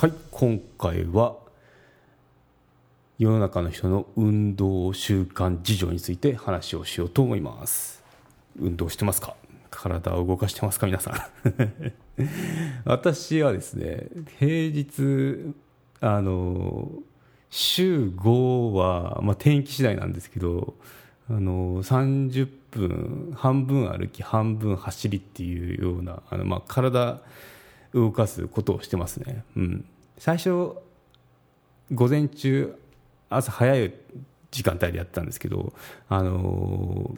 はい今回は世の中の人の運動習慣事情について話をしようと思います。運動してますか？体を動かしてますか？皆さん。私はですね平日あの週5は、まあ、天気次第なんですけどあの30分半分歩き半分走りっていうようなあの、まあ、体動かすことをしてますね、うん、最初午前中朝早い時間帯でやったんですけどあの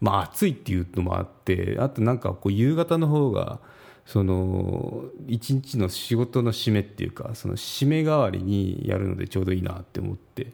まあ暑いっていうのもあってあとなんかこう夕方の方がその一日の仕事の締めっていうかその締め代わりにやるのでちょうどいいなって思って。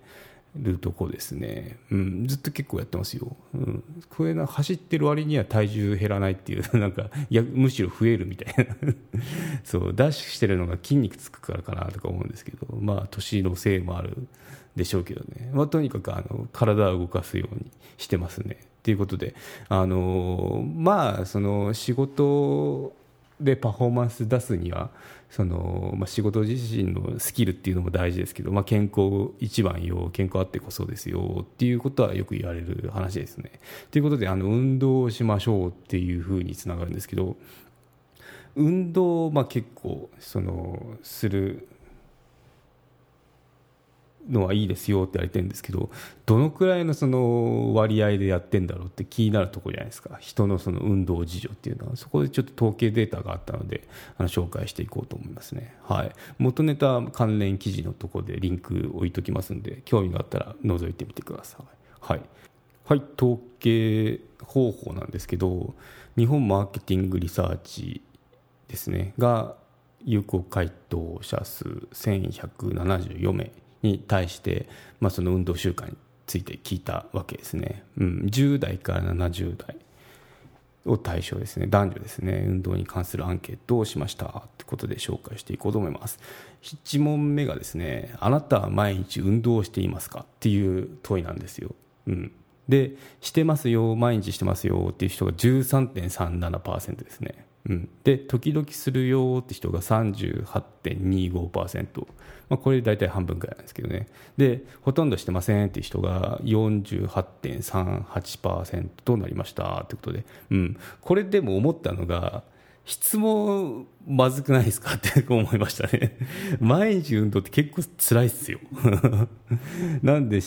るとこですね、うん、ずっと結構やってますよ、うん、これな走ってる割には体重減らないっていう なんかいやむしろ増えるみたいな。そう。ダッシュしてるのが筋肉つくからかなとか思うんですけど。まあ年のせいもあるでしょうけどね、まあ、とにかくあの体を動かすようにしてますね。ということであのまあその仕事でパフォーマンス出すにはその、まあ、仕事自身のスキルっていうのも大事ですけど、まあ、健康一番よ健康あってこそですよっていうことはよく言われる話ですね。ということであの運動をしましょうっていうふうにつながるんですけど運動まあ結構そのするのはいいですよって言われてるんですけどどのくらいのその割合でやってんだろうって気になるところじゃないですか。人のその運動事情っていうのは。そこでちょっと統計データがあったのであの紹介していこうと思いますね、はい、元ネタ関連記事のところでリンク置いときますんで興味があったら覗いてみてください、はい、はい、統計方法なんですけど日本マーケティングリサーチですね。が有効回答者数1174名。に対して、まあ、その運動習慣について聞いたわけですね、うん、10代から70代を対象ですね。男女ですね。運動に関するアンケートをしましたということで紹介していこうと思います。1問目がですねあなたは毎日運動をしていますかっていう問いなんですよ、うん、でしてますよ毎日してますよっていう人が13.37%ですね。うん、で時々するよって人が38.25%、まあ、これ大体半分くらいなんですけどね。でほとんどしてませんって人が48.38%となりましたということで、うん、これでも思ったのが質問まずくないですかって思いましたね。毎日運動って結構辛いっすよ。なんで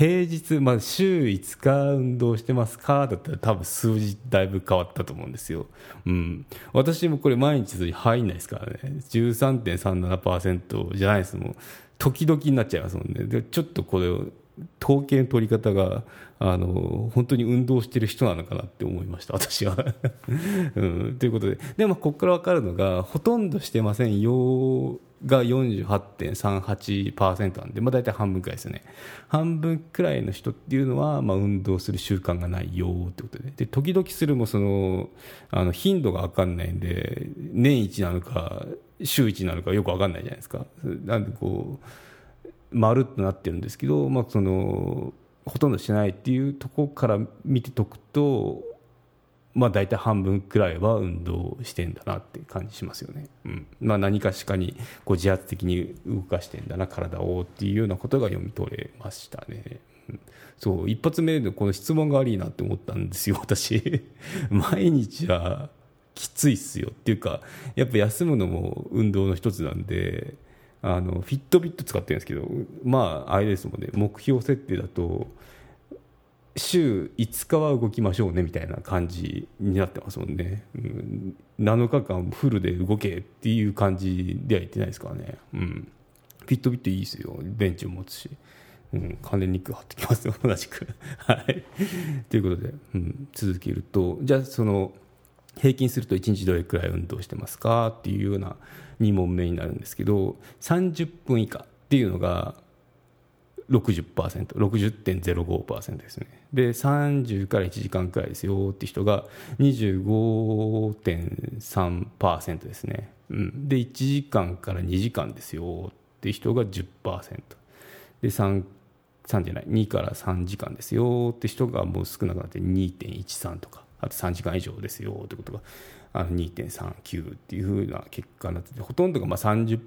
平日、まあ、週5日運動してますか？だったら多分数字だいぶ変わったと思うんですよ。うん。私もこれ毎日入んないですからね。13.37%じゃないですもん。時々になっちゃいますもんね。で、ちょっとこれを、統計の取り方が、あの、本当に運動してる人なのかなって思いました、私は。うん。ということで。でも、ここから分かるのが、ほとんどしてませんよが48.38%なんで、まあ、大体半分くらいですよね。半分くらいの人っていうのは、まあ、運動する習慣がないよってことで。で時々するもそのあの頻度が分かんないんで年一なのか週一なのかよく分かんないじゃないですか。なんでこう丸となってるんですけど、まあ、そのほとんどしないっていうところから見てとくとまあ、大体半分くらいは運動してんだなって感じしますよね、うん。まあ、何かしかにこう自発的に動かしてんだな体をっていうようなことが読み取れましたね、うん、そう一発目でこの質問が悪いなって思ったんですよ 私。毎日はきついっすよっていうかやっぱ休むのも運動の一つなんであのフィットビット使ってるんですけどまああれですもんね。目標設定だと週5日は動きましょうねみたいな感じになってますもんね、うん、7日間フルで動けっていう感じでは言ってないですからね、うん、フィットビットいいですよ。ベンチを持つし、うん、関連肉貼ってきますよ同じく。はい。ということで、うん、続けるとじゃあその平均すると1日どれくらい運動してますかっていうような2問目になるんですけど30分以下っていうのが60%、60.05%ですね。で、30から1時間くらいですよって人が25.3%ですね。うん。で、1時間から2時間ですよって人が10%。で、3、3じゃない、2から3時間ですよって人がもう少なくなって2.13とか、あと3時間以上ですよってことがあの2.39っていうふうな結果になってて、ほとんどがまあ30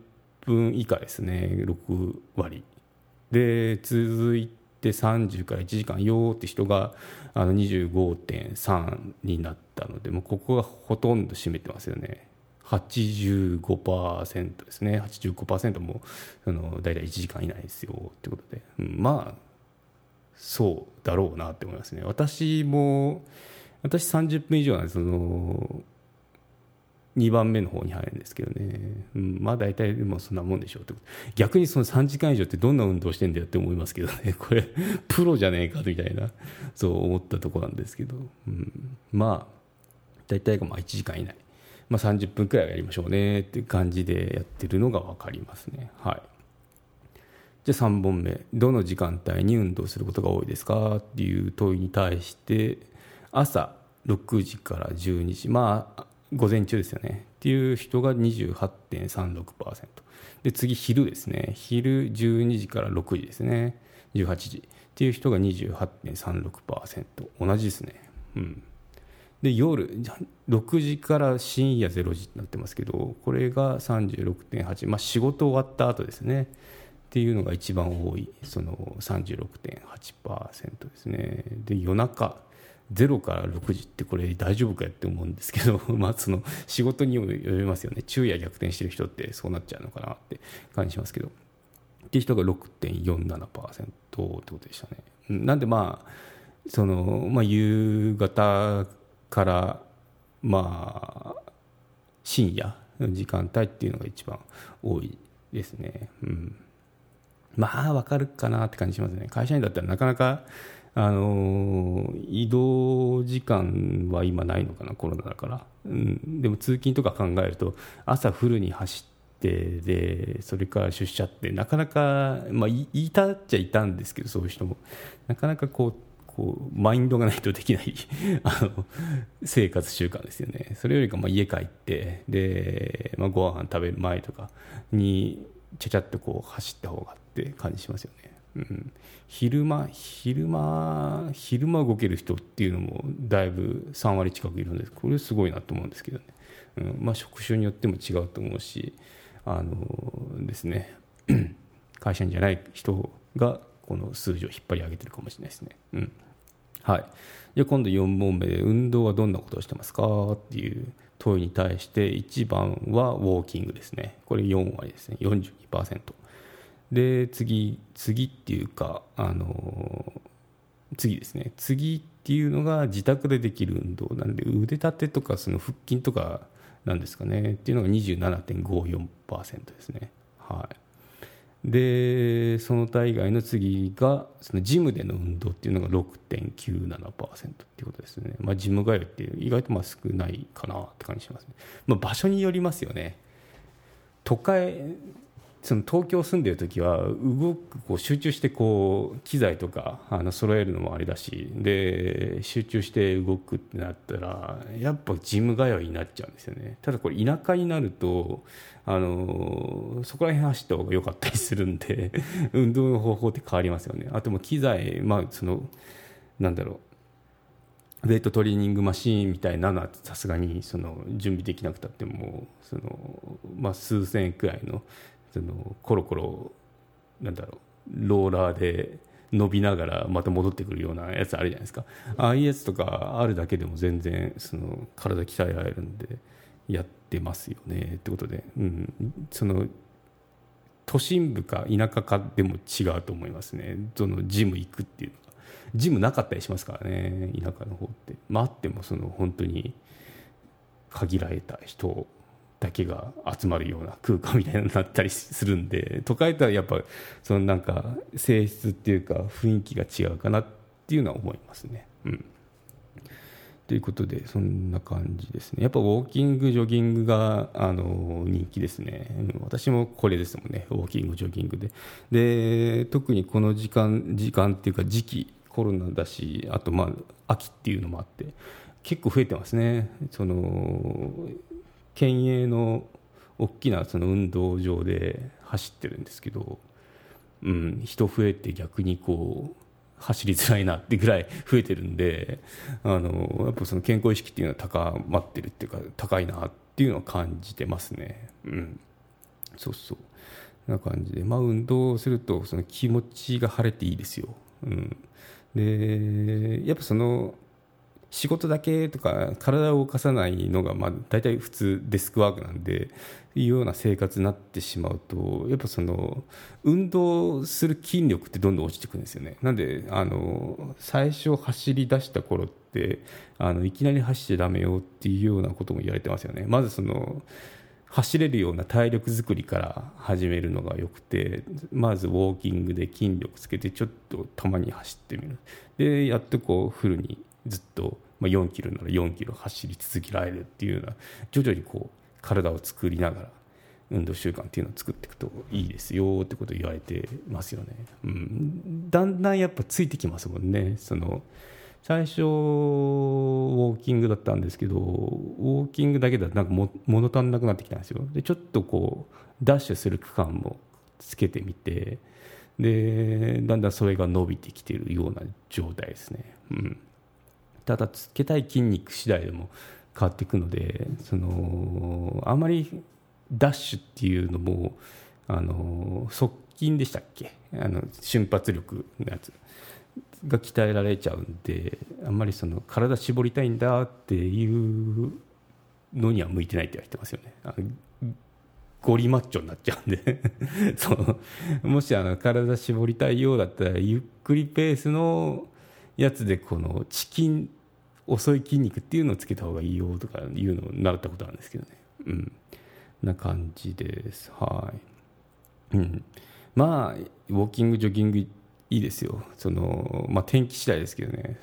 分以下ですね6割で続いて30から1時間よーって人があの25.3になったのでもうここがほとんど占めてますよね。85%ですね。85%もその大体1時間以内ですよってことで、うん、まあそうだろうなって思いますね。私も私30分以上なんでその2番目の方に入るんですけどね、うん、まあ大体でもそんなもんでしょうって逆にその3時間以上ってどんな運動してんだよって思いますけどね。これプロじゃねえかみたいな。そう思ったとこなんですけど、うん、まあ大体がまあ1時間以内。まあ、30分くらいやりましょうねって感じでやってるのが分かりますね。はい、じゃあ3本目。どの時間帯に運動することが多いですかっていう問いに対して朝6時から12時。まあ午前中ですよね。っていう人が28.36%で次昼ですね。昼12時から6時ですね。18時。っていう人が28.36%同じですね。うん。で夜6時から深夜0時になってますけどこれが36.8、まあ、仕事終わった後ですね。っていうのが一番多い。その36.8%ですね。で夜中0から6時ってこれ大丈夫かって思うんですけど まあその仕事にもよりますよね昼夜逆転してる人ってそうなっちゃうのかなって感じしますけどっていう人が6.47%ってことでしたねなんでまあその、まあ、夕方からまあ深夜の時間帯っていうのが一番多いですね。うん、まあわかるかなって感じしますね。会社員だったらなかなかあの移動時間は今ないのかなコロナだから、うん、でも通勤とか考えると朝フルに走ってでそれから出社ってなかなか、まあ、いたっちゃいたんですけどそういう人も。なかなかこうこうマインドがないとできない あの生活習慣ですよね。それよりかまあ家帰ってで、まあ、ご飯食べる前とかにちゃちゃっとこう走った方がって感じしますよね、昼間昼間昼間動ける人っていうのもだいぶ3割近くいるんです。これすごいなと思うんですけどね、うん。まあ、職種によっても違うと思うしあのですね。会社員じゃない人がこの数字を引っ張り上げてるかもしれないですね。うん。はい、じゃあ今度4問目で運動はどんなことをしてますかっていう問いに対して1番はウォーキングですね。これ4割ですね。42%で次次っていうかあの次ですね。次っていうのが自宅でできる運動なんで腕立てとかその腹筋とかなんですかね。っていうのが27.54%ですね。はい。でその他以外の次がそのジムでの運動っていうのが6.97%っていうことですね、まあ、ジム通いって意外とまあ少ないかなって感じしますね、まあ、場所によりますよね。都会その東京住んでる時は動くこう集中してこう機材とかあの揃えるのもあれだしで集中して動くってなったらやっぱジム通いになっちゃうんですよね。ただこれ田舎になるとあのそこら辺走った方が良かったりするんで 運動の方法って変わりますよね。あとも機材まあそのなんだろうウェイトトレーニングマシーンみたいなのはさすがにその準備できなくたってもその、まあ、数千円くらいのそのコロコロなんだろうローラーで伸びながらまた戻ってくるようなやつあるじゃないですか。ああいうやつとかあるだけでも全然その体鍛えられるんでやってますよねってことで、うん、その都心部か田舎かでも違うと思いますね。そのジム行くっていうのが。ジムなかったりしますからね田舎の方って。まああってもその本当に限られた人だけが集まるような空間みたいになったりするんで都会とはやっぱそのなんか性質っていうか雰囲気が違うかなっていうのは思いますね。うん。ということでそんな感じですね。やっぱウォーキングジョギングがあの人気ですね、うん、私もこれですもんね。ウォーキングジョギングで。で特にこの時間時間っていうか時期コロナだしあとまあ秋っていうのもあって結構増えてますね。その県営の大きなその運動場で走ってるんですけど、うん、人増えて逆にこう走りづらいなってぐらい増えてるんであのやっぱその健康意識っていうのは高まってるっていうか高いなっていうのを感じてますね。うん。そうそう。な感じで、まあ、運動するとその気持ちが晴れていいですよ、うん、でやっぱその仕事だけとか体を動かさないのがまあ大体普通デスクワークなんでいうような生活になってしまうとやっぱその運動する筋力ってどんどん落ちてくるんですよね。なんであの最初走り出した頃ってあのいきなり走っちゃだめよっていうようなことも言われてますよね。まずその走れるような体力作りから始めるのがよくてまずウォーキングで筋力つけてちょっとたまに走ってみる。でやっとこうフルにずっと、まあ、4キロなら4キロ走り続けられるっていうような徐々にこう体を作りながら運動習慣っていうのを作っていくといいですよってことを言われてますよね、うん、だんだんやっぱついてきますもんね。その最初ウォーキングだったんですけどウォーキングだけだとなんかも物足んなくなってきたんですよ。でちょっとこうダッシュする区間もつけてみてでだんだんそれが伸びてきてるような状態ですね、うん、ただつけたい筋肉次第でも変わっていくのでそのあまりダッシュっていうのもあの側筋でしたっけ？あの瞬発力のやつが鍛えられちゃうんであんまりその体絞りたいんだっていうのには向いてないって言われてますよね。あのゴリマッチョになっちゃうんで。そう。もしあの体絞りたいようだったらゆっくりペースのやつでこのチキン遅い筋肉っていうのをつけた方がいいよとかいうのを習ったことあるんですけどね。うん。な感じです。はい。うん。まあウォーキングジョギングいいですよ。その、まあ、天気次第ですけどね。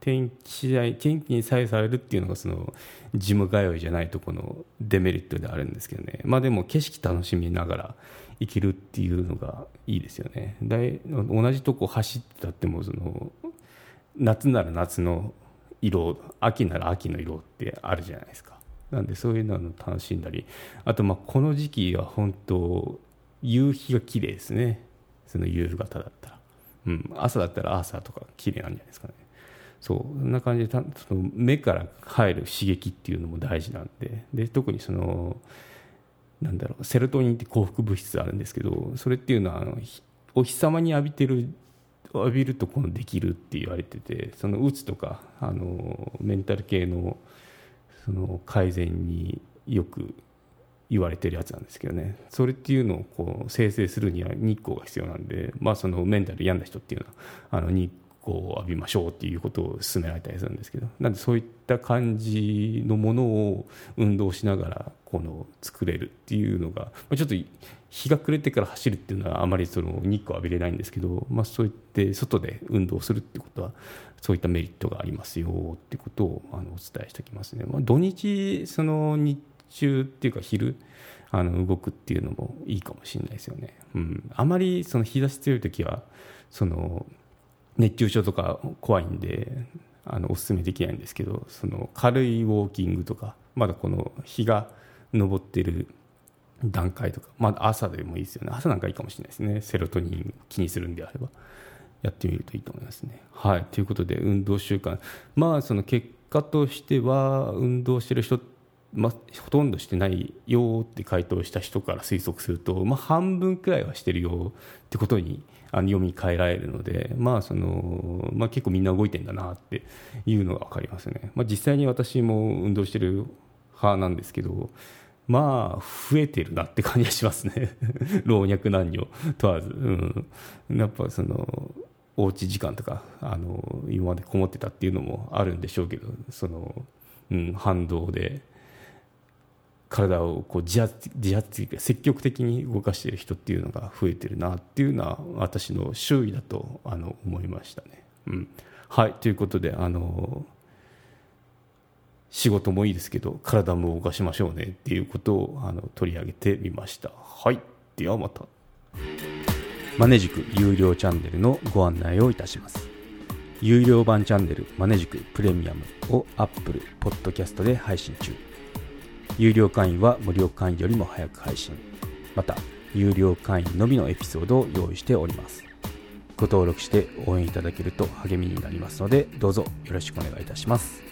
天気次第天気に左右されるっていうのがそのジム通いじゃないとこのデメリットであるんですけどね。まあでも景色楽しみながら行けるっていうのがいいですよね。だい同じとこ走ってたってもその夏なら夏の色秋なら秋の色ってあるじゃないですか。なんでそういうのを楽しんだり。あとまあこの時期は本当夕日が綺麗ですね。その夕方だったら。うん、朝だったら朝とか綺麗なんじゃないですかね。そう。そんな感じでたその目から入る刺激っていうのも大事なんで。で特にそのなんだろうセロトニンって幸福物質あるんですけどそれっていうのはあのお日様に浴びてる浴びるとこのできるって言われててそのうつとかあのメンタル系のその改善によく言われてるやつなんですけどね。それっていうのをこう生成するには日光が必要なんで、まあ、そのメンタル病んだ人っていうのはあの日を浴びましょうっていうことを勧められたりするんですけどなんでそういった感じのものを運動しながらこの作れるっていうのが、ま、ちょっと日が暮れてから走るっていうのはあまりその日光浴びれないんですけど、まあ、そういって外で運動するってことはそういったメリットがありますよってことをあのお伝えしておきますね。まあ、土日その日中っていうか昼あの動くっていうのもいいかもしれないですよね。うん、あまりその日差し強い時はその熱中症とか怖いんであのおすすめできないんですけどその軽いウォーキングとかまだこの日が昇ってる段階とか、まあ、朝でもいいですよね。朝なんかいいかもしれないですね。セロトニン気にするんであればやってみるといいと思いますね。はい。ということで運動習慣。まあその結果としては運動してる人まあ、ほとんどしてないよって回答した人から推測すると、まあ、半分くらいはしてるよってことにあの読み替えられるので、まあそのまあ、結構みんな動いてんだなっていうのが分かりますね、まあ、実際に私も運動してる派なんですけどまあ増えてるなって感じがしますね。老若男女問わず、うん、やっぱそのおうち時間とかあの今までこもってたっていうのもあるんでしょうけどその、うん、反動で体をこう自発自発的積極的に動かしている人っていうのが増えてるなっていうのは私の周囲だとあの思いましたね。うん、はいということであの仕事もいいですけど体も動かしましょうねっていうことをあの取り上げてみました。はいではまた。マネジク有料チャンネルのご案内をいたします。有料版チャンネルマネジクプレミアムを Apple Podcast で配信中。有料会員は無料会員よりも早く配信。また有料会員のみのエピソードを用意しております。ご登録して応援いただけると励みになりますのでどうぞよろしくお願いいたします。